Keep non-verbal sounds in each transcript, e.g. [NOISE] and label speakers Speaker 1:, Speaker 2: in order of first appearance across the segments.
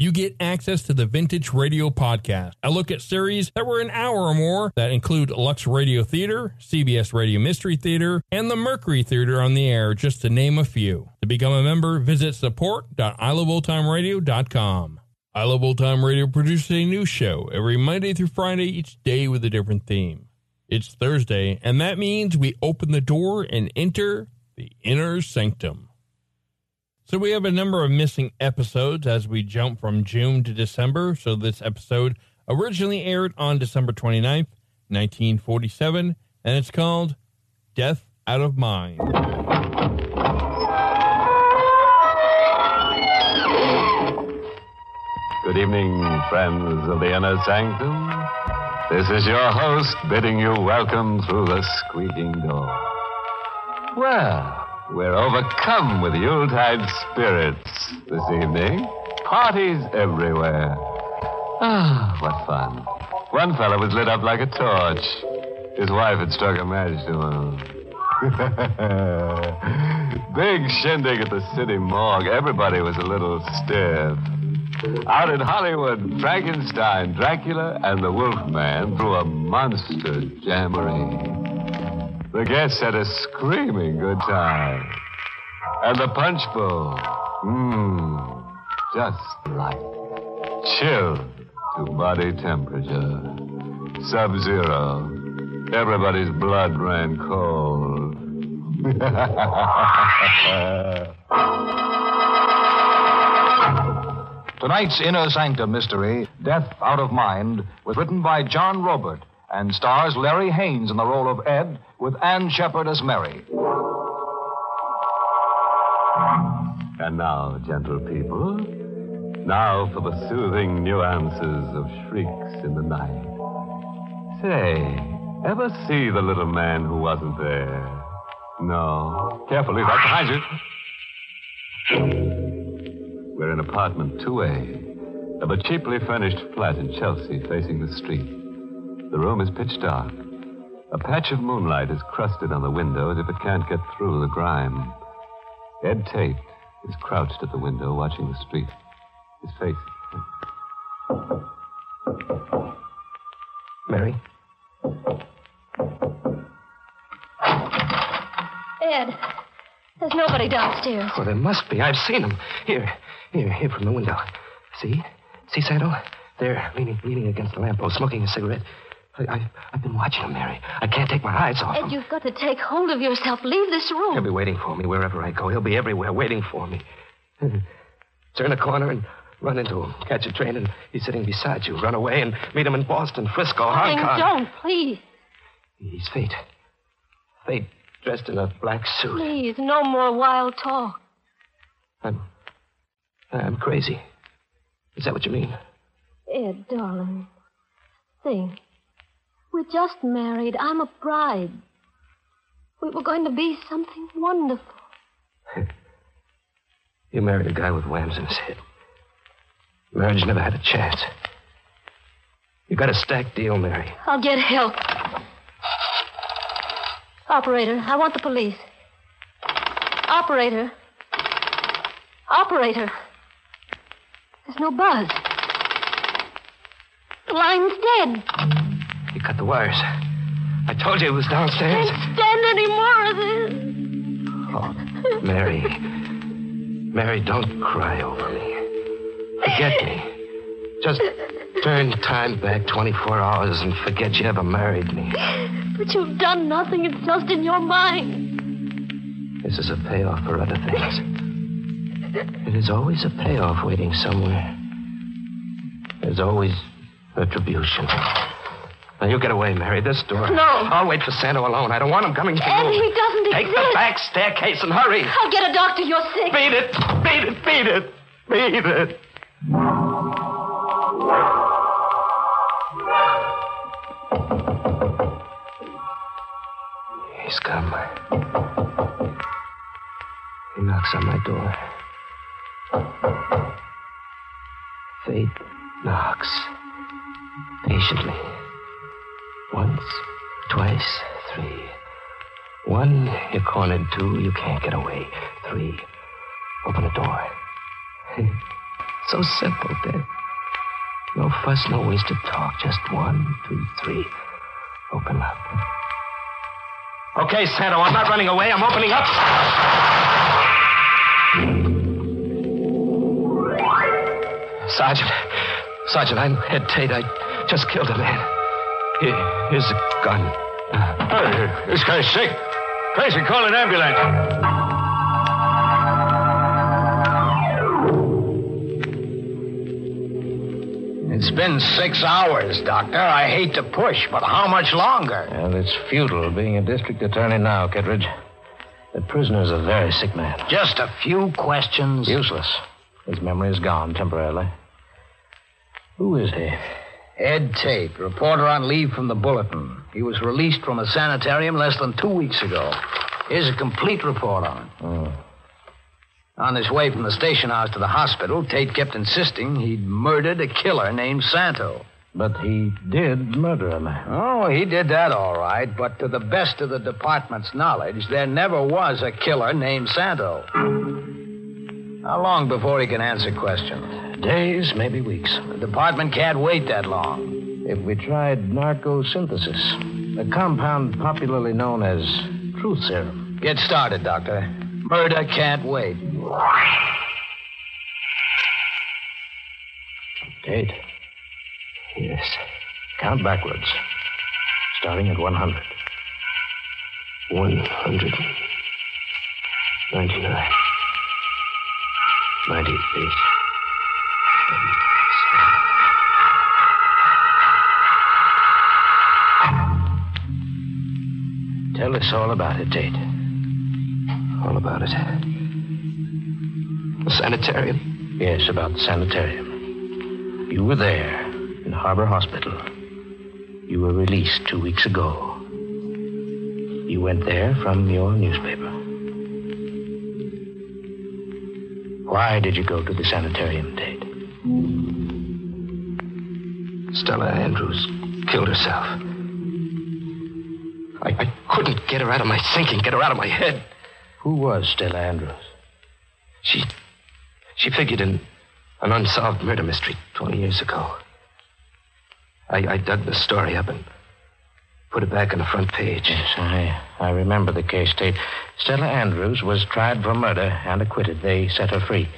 Speaker 1: you get access to the Vintage Radio Podcast. I look at series that were an hour or more that include Lux Radio Theater, CBS Radio Mystery Theater, and the Mercury Theater on the air, just to name a few. To become a member, visit support.iloveoldtimeradio.com. I Love Old Time Radio produces a new show every Monday through Friday, each day with a different theme. It's Thursday, and that means we open the door and enter the inner sanctum. So we have a number of missing episodes as we jump from June to December. So this episode originally aired on December 29th, 1947, and it's called Death Out of Mind.
Speaker 2: Good evening, friends of the inner sanctum. This is your host bidding you welcome through the squeaking door. Well, we're overcome with Yuletide spirits this evening. Parties everywhere. Ah, what fun. One fellow was lit up like a torch. His wife had struck a match to him. [LAUGHS] Big shindig at the city morgue. Everybody was a little stiff. Out in Hollywood, Frankenstein, Dracula, and the Wolfman threw a monster jamboree. The guests had a screaming good time. And the punch bowl, mmm, just right. Chilled to body temperature. Sub zero. Everybody's blood ran cold. [LAUGHS]
Speaker 3: Tonight's Inner Sanctum Mystery, Death Out of Mind, was written by John Roeburt and stars Larry Haines in the role of Ed with Ann Shepherd as Mary.
Speaker 2: And now, gentle people, now for the soothing nuances of shrieks in the night. Say, ever see the little man who wasn't there? No. Carefully, right behind you. We're in apartment 2A of a cheaply furnished flat in Chelsea facing the street. The room is pitch dark. A patch of moonlight is crusted on the window as if it can't get through the grime. Ed Tate is crouched at the window watching the street. His face.
Speaker 4: Mary?
Speaker 5: Ed, there's nobody downstairs.
Speaker 4: Oh, there must be. I've seen him. Here, here, here from the window. See? See, Santo? There, leaning, leaning against the lamppost, smoking a cigarette. I, I've been watching him, Mary. I can't take my eyes off him.
Speaker 5: Ed,
Speaker 4: him.
Speaker 5: you've got to take hold of yourself. Leave this room.
Speaker 4: He'll be waiting for me wherever I go. He'll be everywhere waiting for me. [LAUGHS] Turn a corner and run into him. Catch a train and he's sitting beside you. Run away and meet him in Boston, Frisco, Hong Kong.
Speaker 5: don't, please.
Speaker 4: He's Fate. Fate dressed in a black suit.
Speaker 5: Please, no more wild talk.
Speaker 4: I'm. I'm crazy. Is that what you mean?
Speaker 5: Ed, darling, think. We're just married. I'm a bride. We were going to be something wonderful. [LAUGHS]
Speaker 4: You married a guy with whams in his head. Marriage never had a chance. You got a stacked deal, Mary.
Speaker 5: I'll get help. Operator, I want the police. Operator. Operator. There's no buzz. The line's dead.
Speaker 4: He cut the wires. I told you it was downstairs.
Speaker 5: I Can't stand any more of this.
Speaker 4: Oh, Mary. Mary, don't cry over me. Forget me. Just turn time back 24 hours and forget you ever married me.
Speaker 5: But you've done nothing. It's just in your mind.
Speaker 4: This is a payoff for other things. It is always a payoff waiting somewhere. There's always retribution. Now, you get away, Mary. This door.
Speaker 5: No.
Speaker 4: I'll wait for Santo alone. I don't want him coming to
Speaker 5: And
Speaker 4: you.
Speaker 5: he doesn't
Speaker 4: Take
Speaker 5: exist.
Speaker 4: the back staircase and hurry.
Speaker 5: I'll get a doctor. You're sick.
Speaker 4: Beat it. Beat it. Beat it. Beat it. He's come. He knocks on my door. Fate knocks. Patiently. Once, twice, three. One, you're cornered. Two, you can't get away. Three, open the door. [LAUGHS] so simple, Dad. No fuss, no wasted talk. Just one, two, three. Open up. Okay, Santo, I'm not running away. I'm opening up. Sergeant. Sergeant, I'm Ed Tate. I just killed a man. Here, here's a gun.
Speaker 2: Hey, this guy's sick. Tracy, call an ambulance.
Speaker 6: It's been six hours, Doctor. I hate to push, but how much longer?
Speaker 4: Well, it's futile being a district attorney now, Kittredge. The prisoner's a very sick man.
Speaker 6: Just a few questions.
Speaker 4: Useless. His memory is gone temporarily. Who is he?
Speaker 6: Ed Tate, reporter on leave from the Bulletin. He was released from a sanitarium less than two weeks ago. Here's a complete report on him.
Speaker 4: Oh.
Speaker 6: On his way from the station house to the hospital, Tate kept insisting he'd murdered a killer named Santo.
Speaker 4: But he did murder a man.
Speaker 6: Oh, he did that all right, but to the best of the department's knowledge, there never was a killer named Santo. How long before he can answer questions?
Speaker 4: Days, maybe weeks.
Speaker 6: The department can't wait that long.
Speaker 4: If we tried narcosynthesis, a compound popularly known as truth serum.
Speaker 6: Get started, Doctor. Murder can't wait.
Speaker 4: Tate. Yes. Count backwards. Starting at 100. 100. 99. 98. Tell us all about it, Tate. All about it. The sanitarium? Yes, about the sanitarium. You were there in Harbor Hospital. You were released two weeks ago. You went there from your newspaper. Why did you go to the sanitarium, Tate? Stella Andrews killed herself. I, I couldn't get her out of my thinking, get her out of my head. Who was Stella Andrews? She. She figured in an unsolved murder mystery 20 years ago. I, I dug the story up and put it back on the front page. Yes, I, I remember the case, Tate. Stella Andrews was tried for murder and acquitted. They set her free.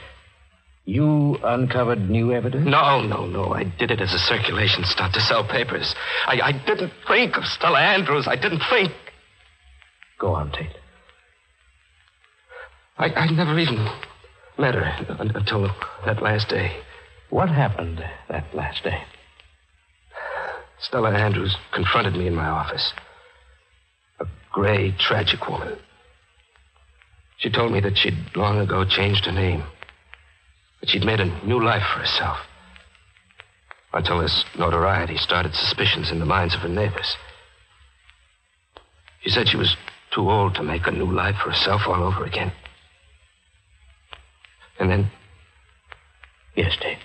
Speaker 4: You uncovered new evidence? No, no, no. I did it as a circulation stunt to sell papers. I, I didn't think of Stella Andrews. I didn't think. Go on, Tate. I, I never even met her until that last day. What happened that last day? Stella Andrews confronted me in my office. A gray, tragic woman. She told me that she'd long ago changed her name. That she'd made a new life for herself. Until this notoriety started suspicions in the minds of her neighbors. She said she was too old to make a new life for herself all over again. And then. Yes, Dave.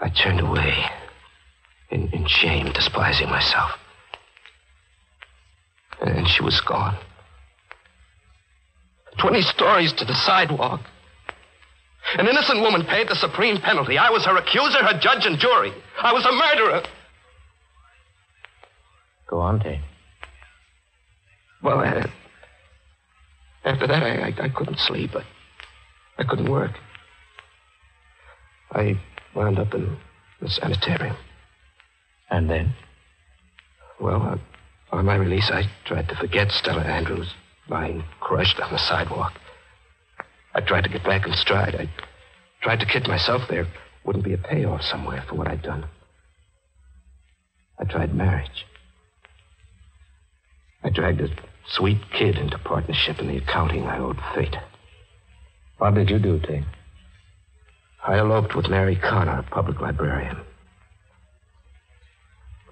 Speaker 4: I turned away in, in shame, despising myself. And she was gone. Twenty stories to the sidewalk. An innocent woman paid the supreme penalty. I was her accuser, her judge, and jury. I was a murderer.
Speaker 6: Go on, Tate.
Speaker 4: Well, uh, after that, I, I, I couldn't sleep. I, I couldn't work. I wound up in the sanitarium.
Speaker 6: And then?
Speaker 4: Well, uh, on my release, I tried to forget Stella Andrews lying crushed on the sidewalk. I tried to get back in stride. I tried to kid myself there wouldn't be a payoff somewhere for what I'd done. I tried marriage. I dragged a sweet kid into partnership in the accounting I owed fate.
Speaker 6: What did you do, Tate?
Speaker 4: I eloped with Mary Connor, a public librarian.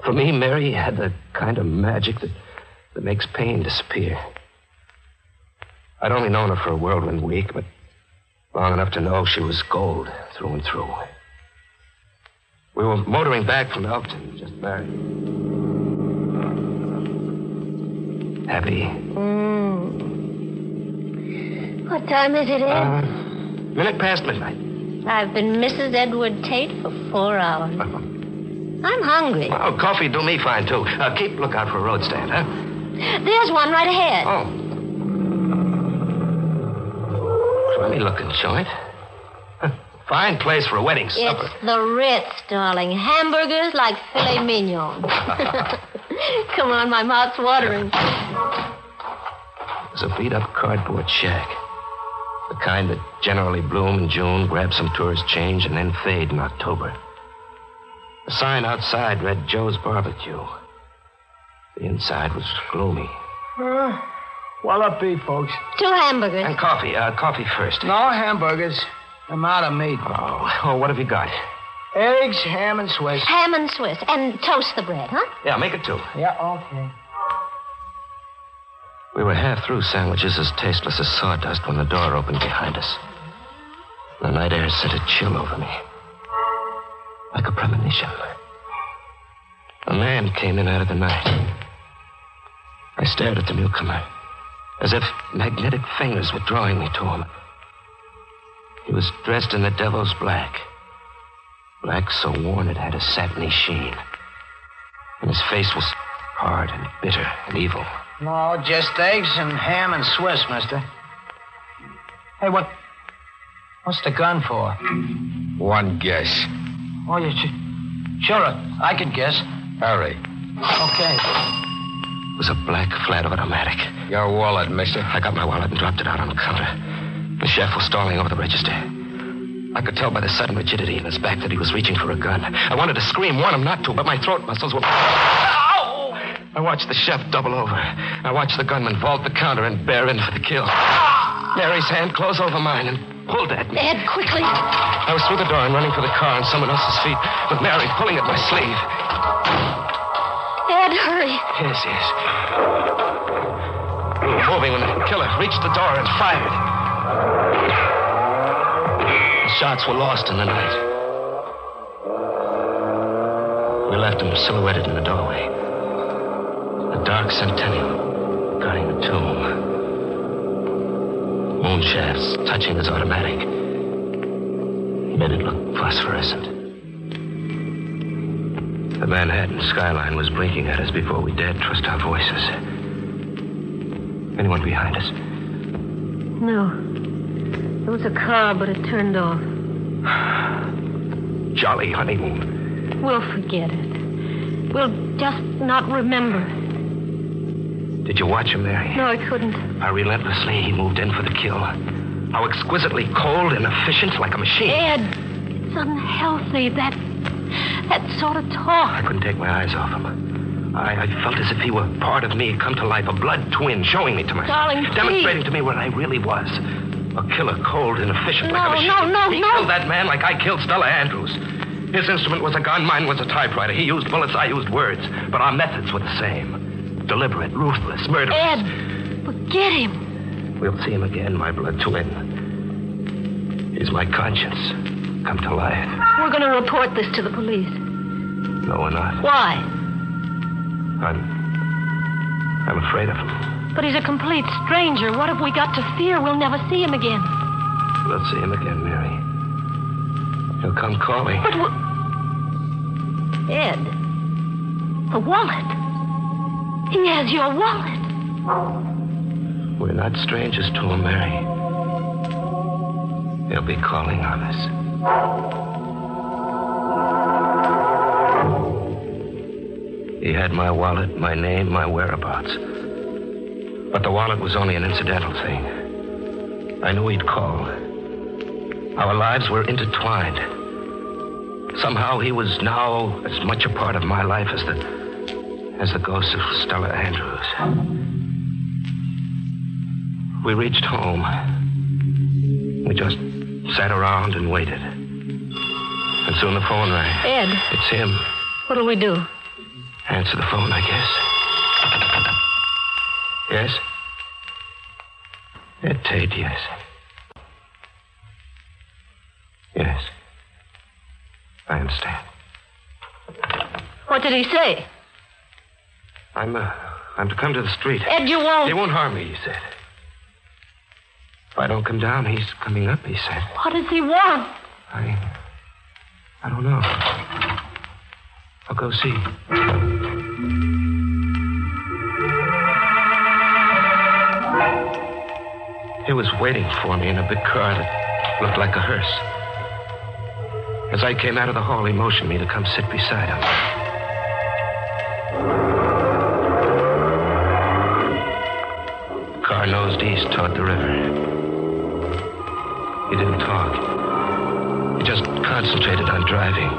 Speaker 4: For me, Mary had the kind of magic that, that makes pain disappear. I'd only known her for a whirlwind week, but long enough to know she was gold through and through. We were motoring back from Elkton, just married. Happy.
Speaker 5: Mm. What time is it, Ed?
Speaker 4: Uh, minute past midnight.
Speaker 5: I've been Mrs. Edward Tate for four hours. I'm hungry.
Speaker 4: Oh, coffee do me fine, too. Uh, keep lookout for a road stand, huh?
Speaker 5: There's one right ahead.
Speaker 4: Oh. Funny looking joint. Huh. Fine place for a wedding supper.
Speaker 5: It's the Ritz, darling. Hamburgers like filet mignon. [LAUGHS] [LAUGHS] Come on, my mouth's watering.
Speaker 4: It's a beat up cardboard shack. The kind that generally bloom in June, grab some tourist change, and then fade in October. The sign outside read Joe's Barbecue. The inside was gloomy.
Speaker 6: Uh, what'll it be, folks?
Speaker 5: Two hamburgers.
Speaker 4: And coffee. Uh, coffee first.
Speaker 6: No hamburgers. I'm out of meat.
Speaker 4: Oh, [LAUGHS] oh, what have you got?
Speaker 6: Eggs, ham, and Swiss.
Speaker 5: Ham and Swiss. And toast the bread, huh?
Speaker 4: Yeah, make it two.
Speaker 6: Yeah, okay.
Speaker 4: We were half through sandwiches as tasteless as sawdust when the door opened behind us. The night air sent a chill over me. Like a premonition. A man came in out of the night. I stared at the newcomer, as if magnetic fingers were drawing me to him. He was dressed in the devil's black. Black so worn it had a satiny sheen. And his face was hard and bitter and evil.
Speaker 6: No, just eggs and ham and Swiss, mister. Hey, what. What's the gun for?
Speaker 7: One guess.
Speaker 6: Oh, you. Sure, I can guess.
Speaker 7: Hurry.
Speaker 6: Okay.
Speaker 4: It was a black flat automatic.
Speaker 7: Your wallet, mister.
Speaker 4: I got my wallet and dropped it out on the counter. The chef was stalling over the register. I could tell by the sudden rigidity in his back that he was reaching for a gun. I wanted to scream, warn him not to, but my throat muscles were. Ow! I watched the chef double over. I watched the gunman vault the counter and bear in for the kill. Mary's hand closed over mine and pulled at me.
Speaker 5: Ed, quickly.
Speaker 4: I was through the door and running for the car on someone else's feet, with Mary pulling at my sleeve.
Speaker 5: Ed, hurry.
Speaker 4: Yes, yes. We were moving when the killer reached the door and fired. The shots were lost in the night. We left him silhouetted in the doorway. A dark centennial guarding the tomb. Moon shafts touching his automatic. Made it look phosphorescent. The Manhattan skyline was blinking at us before we dared trust our voices. Anyone behind us?
Speaker 5: No. There was a car, but it turned off. [SIGHS]
Speaker 4: Jolly honeymoon.
Speaker 5: We'll forget it. We'll just not remember.
Speaker 4: Did you watch him, Mary?
Speaker 5: No, I couldn't.
Speaker 4: How relentlessly he moved in for the kill. How exquisitely cold and efficient, like a machine.
Speaker 5: Ed, it's unhealthy. That that sort of talk.
Speaker 4: I couldn't take my eyes off him. I, I felt as if he were part of me, come to life, a blood twin, showing me to myself,
Speaker 5: Darling, please.
Speaker 4: demonstrating to me what I really was. A killer, cold and efficient, like a
Speaker 5: No,
Speaker 4: machine.
Speaker 5: no, no,
Speaker 4: he
Speaker 5: no.
Speaker 4: killed that man like I killed Stella Andrews. His instrument was a gun, mine was a typewriter. He used bullets, I used words, but our methods were the same. Deliberate, ruthless, murderous.
Speaker 5: Ed, forget him.
Speaker 4: We'll see him again, my blood twin. He's my conscience, come to life.
Speaker 5: We're going to report this to the police.
Speaker 4: No, we're not.
Speaker 5: Why?
Speaker 4: I'm. I'm afraid of him.
Speaker 5: But he's a complete stranger. What have we got to fear? We'll never see him again.
Speaker 4: we'll see him again, Mary. He'll come calling.
Speaker 5: But what? Ed. The wallet. He has your wallet.
Speaker 4: We're not strangers to him, Mary. He'll be calling on us. He had my wallet, my name, my whereabouts. But the wallet was only an incidental thing. I knew he'd call. Our lives were intertwined. Somehow he was now as much a part of my life as the as the ghost of Stella Andrews. We reached home. We just sat around and waited. And soon the phone rang.
Speaker 5: Ed,
Speaker 4: It's him.
Speaker 5: what'll we do?
Speaker 4: Answer the phone, I guess. Yes? Ed Tate, yes. Yes. I understand.
Speaker 5: What did he say?
Speaker 4: I'm, uh, I'm to come to the street.
Speaker 5: Ed, you won't.
Speaker 4: He won't harm me, he said. If I don't come down, he's coming up, he said.
Speaker 5: What does he want?
Speaker 4: I. I don't know. I'll go see. He was waiting for me in a big car that looked like a hearse. As I came out of the hall, he motioned me to come sit beside him. The river. He didn't talk. He just concentrated on driving.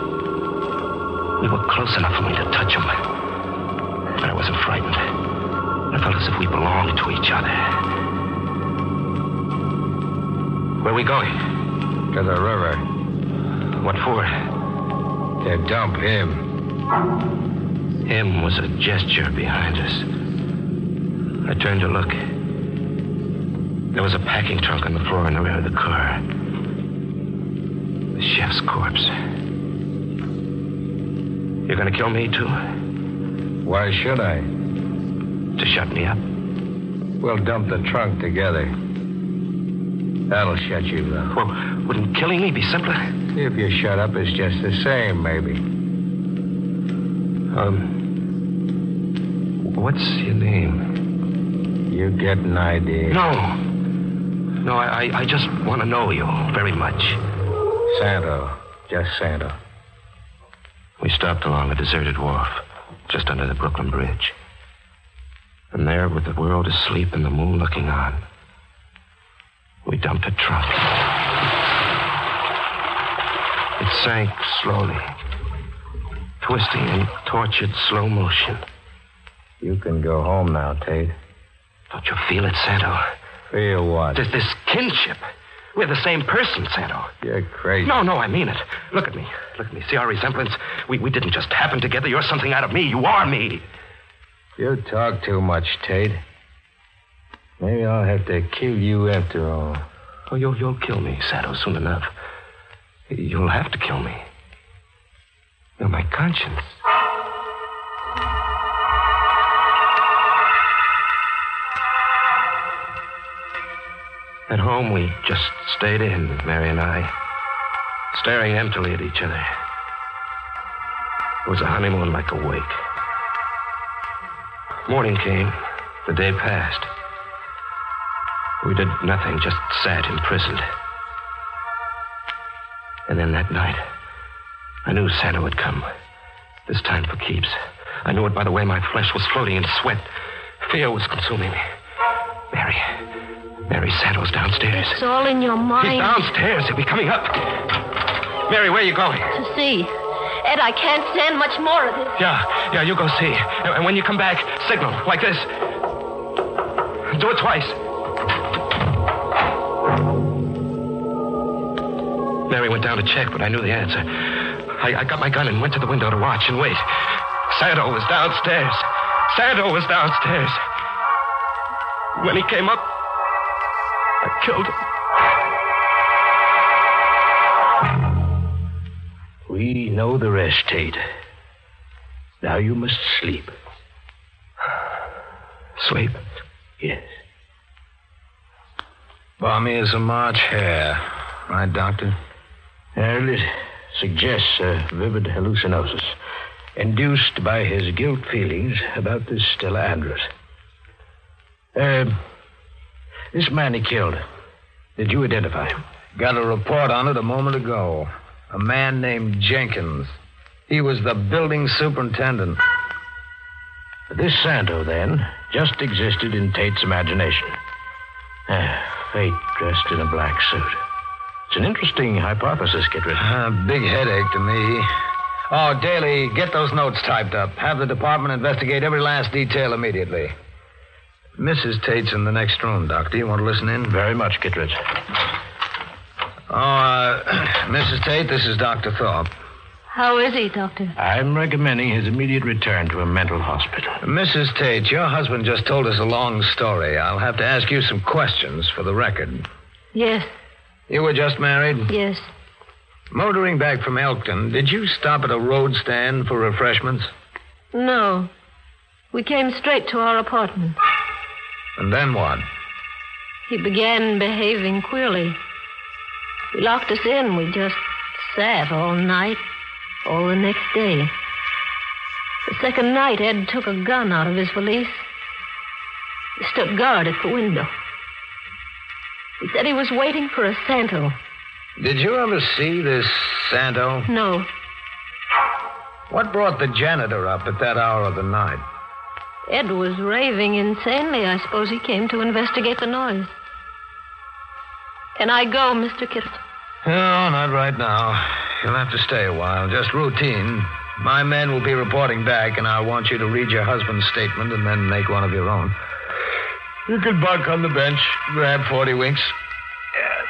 Speaker 4: We were close enough for me to touch him. But I wasn't frightened. I felt as if we belonged to each other. Where are we going?
Speaker 7: To the river.
Speaker 4: What for?
Speaker 7: To dump him.
Speaker 4: Him was a gesture behind us. I turned to look. There was a packing trunk on the floor in the rear of the car. The chef's corpse. You're gonna kill me, too?
Speaker 7: Why should I?
Speaker 4: To shut me up?
Speaker 7: We'll dump the trunk together. That'll shut you up.
Speaker 4: Well, wouldn't killing me be simpler?
Speaker 7: If you shut up, it's just the same, maybe.
Speaker 4: Um. What's your name?
Speaker 7: You get an idea.
Speaker 4: No. No, I, I, I just want to know you very much.
Speaker 7: Santo. Just Santo.
Speaker 4: We stopped along a deserted wharf, just under the Brooklyn Bridge. And there, with the world asleep and the moon looking on, we dumped a trunk. It sank slowly, twisting in tortured slow motion.
Speaker 7: You can go home now, Tate.
Speaker 4: Don't you feel it, Santo?
Speaker 7: Feel what?
Speaker 4: There's this kinship. We're the same person, Santo.
Speaker 7: You're crazy.
Speaker 4: No, no, I mean it. Look at me. Look at me. See our resemblance? We, we didn't just happen together. You're something out of me. You are me.
Speaker 7: You talk too much, Tate. Maybe I'll have to kill you after all.
Speaker 4: Oh, you'll, you'll kill me, Santo, soon enough. You'll have to kill me. You're my conscience. At home, we just stayed in, Mary and I, staring emptily at each other. It was a honeymoon like a wake. Morning came. The day passed. We did nothing, just sat imprisoned. And then that night, I knew Santo would come. This time for keeps. I knew it by the way my flesh was floating in sweat. Fear was consuming me. Mary. Mary Santo's downstairs.
Speaker 5: It's all in your mind.
Speaker 4: He's downstairs. He'll be coming up. Mary, where are you going?
Speaker 5: To see. Ed, I can't stand much more of this.
Speaker 4: Yeah, yeah, you go see. And when you come back, signal like this. Do it twice. Mary went down to check, but I knew the answer. I, I got my gun and went to the window to watch and wait. Santo was downstairs. Santo was downstairs. When he came up, I killed him.
Speaker 6: We know the rest, Tate. Now you must sleep.
Speaker 4: Sleep.
Speaker 6: Yes.
Speaker 7: Balmy as a March hare.
Speaker 6: Right, Doctor?
Speaker 7: Well, it suggests a vivid hallucinosis induced by his guilt feelings about this Stella Andrews. Uh, this man he killed, did you identify him?
Speaker 6: Got a report on it a moment ago. A man named Jenkins. He was the building superintendent.
Speaker 7: This Santo, then, just existed in Tate's imagination. Ah, fate dressed in a black suit. It's an interesting hypothesis, Kittredge.
Speaker 6: Uh, big headache to me. Oh, Daly, get those notes typed up. Have the department investigate every last detail immediately. Mrs. Tate's in the next room, Doctor. You want to listen in?
Speaker 7: Very much, Kittredge.
Speaker 6: Oh, uh, [CLEARS THROAT] Mrs. Tate, this is Dr. Thorpe.
Speaker 5: How is he, Doctor?
Speaker 7: I'm recommending his immediate return to a mental hospital.
Speaker 6: Mrs. Tate, your husband just told us a long story. I'll have to ask you some questions for the record.
Speaker 5: Yes,
Speaker 6: You were just married?
Speaker 5: yes.
Speaker 6: Motoring back from Elkton, did you stop at a road stand for refreshments?
Speaker 5: No. We came straight to our apartment.
Speaker 6: And then what?
Speaker 5: He began behaving queerly. He locked us in. We just sat all night, all the next day. The second night, Ed took a gun out of his valise. He stood guard at the window. He said he was waiting for a Santo.
Speaker 6: Did you ever see this Santo?
Speaker 5: No,
Speaker 6: What brought the janitor up at that hour of the night?
Speaker 5: Ed was raving insanely. I suppose he came to investigate the noise. Can I go, Mr. Kittle?
Speaker 6: No, not right now. You'll have to stay a while. Just routine. My men will be reporting back, and I want you to read your husband's statement and then make one of your own. You can bunk on the bench, grab 40 winks.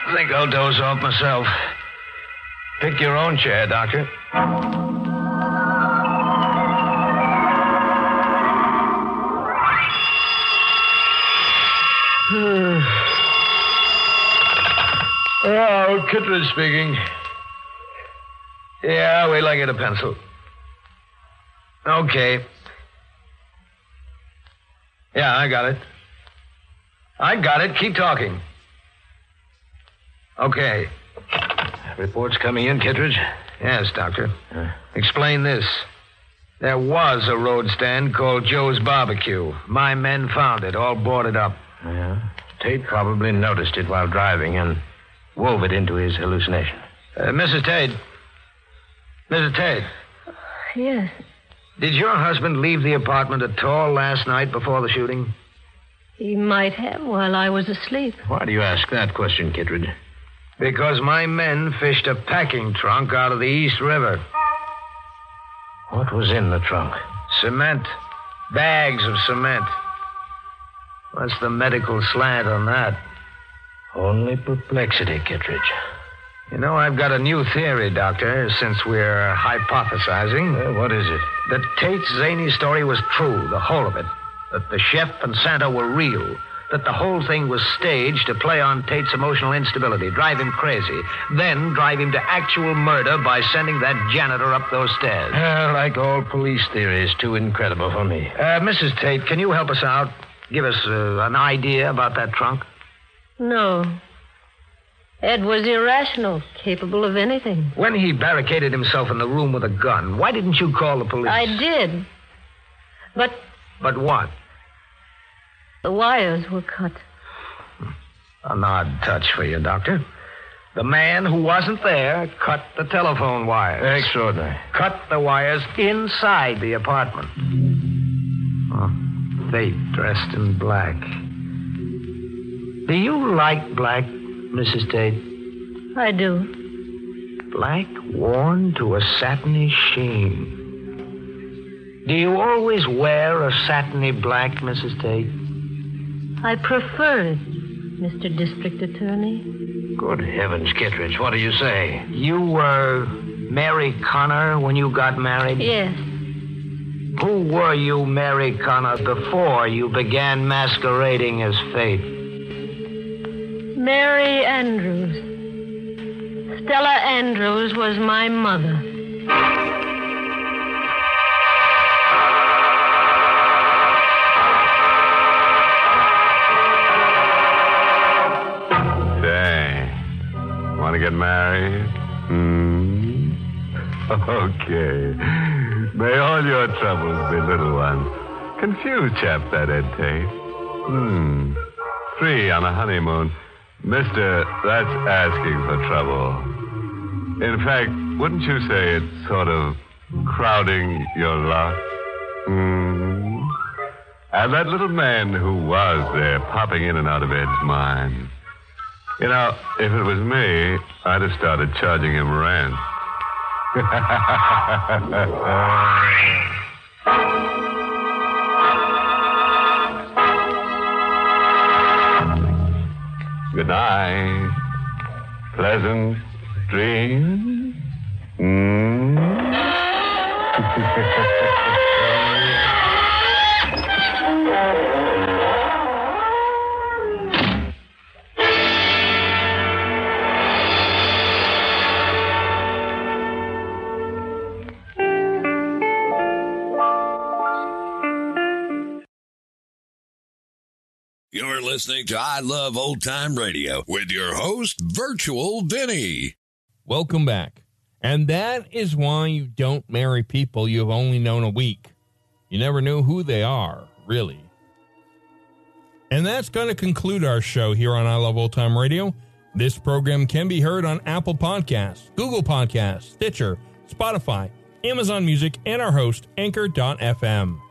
Speaker 6: I think I'll doze off myself. Pick your own chair, Doctor. Oh, Kittredge speaking. Yeah, wait till I get a pencil. Okay. Yeah, I got it. I got it. Keep talking. Okay.
Speaker 7: Reports coming in, Kittredge?
Speaker 6: Yes, Doctor. Explain this. There was a road stand called Joe's Barbecue. My men found it, all boarded up.
Speaker 7: Yeah. Tate probably noticed it while driving and wove it into his hallucination.
Speaker 6: Uh, Mrs. Tate. Mrs. Tate,
Speaker 5: Yes.
Speaker 6: did your husband leave the apartment at all last night before the shooting?
Speaker 5: He might have while I was asleep.
Speaker 7: Why do you ask that question, Kittredge?
Speaker 6: Because my men fished a packing trunk out of the East River.
Speaker 7: What was in the trunk?
Speaker 6: Cement. Bags of cement. What's the medical slant on that?
Speaker 7: Only perplexity, Kittredge.
Speaker 6: You know, I've got a new theory, Doctor, since we're hypothesizing.
Speaker 7: Uh, what is it?
Speaker 6: That Tate's zany story was true, the whole of it. That the chef and Santo were real. That the whole thing was staged to play on Tate's emotional instability, drive him crazy, then drive him to actual murder by sending that janitor up those stairs.
Speaker 7: Uh, like all police theories, too incredible for me.
Speaker 6: Uh, Mrs. Tate, can you help us out? Give us uh, an idea about that trunk?
Speaker 5: No. Ed was irrational, capable of anything.
Speaker 6: When he barricaded himself in the room with a gun, why didn't you call the police?
Speaker 5: I did. But
Speaker 6: But what?
Speaker 5: the wires were cut.
Speaker 6: An odd touch for you, Doctor. The man who wasn't there cut the telephone wires.
Speaker 7: Extraordinary.
Speaker 6: Cut the wires inside the apartment. Oh, fate dressed in black. Do you like black, Mrs. Tate?
Speaker 5: I do.
Speaker 6: Black worn to a satiny sheen. Do you always wear a satiny black, Mrs. Tate?
Speaker 5: I prefer it, Mr. District Attorney.
Speaker 7: Good heavens, Kittredge, what do you say?
Speaker 6: You were Mary Connor when you got married?
Speaker 5: Yes.
Speaker 6: Who were you, Mary Connor, before you began masquerading as Fate?
Speaker 5: Mary Andrews. Stella Andrews was my mother.
Speaker 2: Say, want to get married? Hmm? [LAUGHS] Okay. May all your troubles be little ones. Confused chap, that Ed Tate. Hmm. Three on a honeymoon. Mister, that's asking for trouble. In fact, wouldn't you say it's sort of crowding your luck? Hmm. And that little man who was there, popping in and out of Ed's mind. You know, if it was me, I'd have started charging him rent. [LAUGHS] Good night. Pleasant dreams. Mm. [LAUGHS]
Speaker 8: You're listening to I Love Old Time Radio with your host, Virtual Vinny.
Speaker 1: Welcome back. And that is why you don't marry people you've only known a week. You never know who they are, really. And that's going to conclude our show here on I Love Old Time Radio. This program can be heard on Apple Podcasts, Google Podcasts, Stitcher, Spotify, Amazon Music, and our host, Anchor.fm.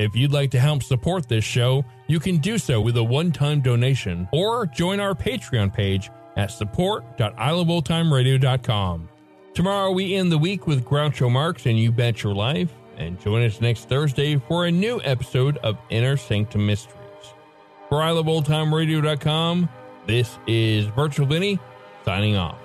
Speaker 1: If you'd like to help support this show, you can do so with a one time donation or join our Patreon page at support.iloveoldtimeradio.com. Tomorrow we end the week with Groucho Marx and You Bet Your Life, and join us next Thursday for a new episode of Inner Sanctum Mysteries. For iloveoldtimeradio.com, this is Virtual Vinny signing off.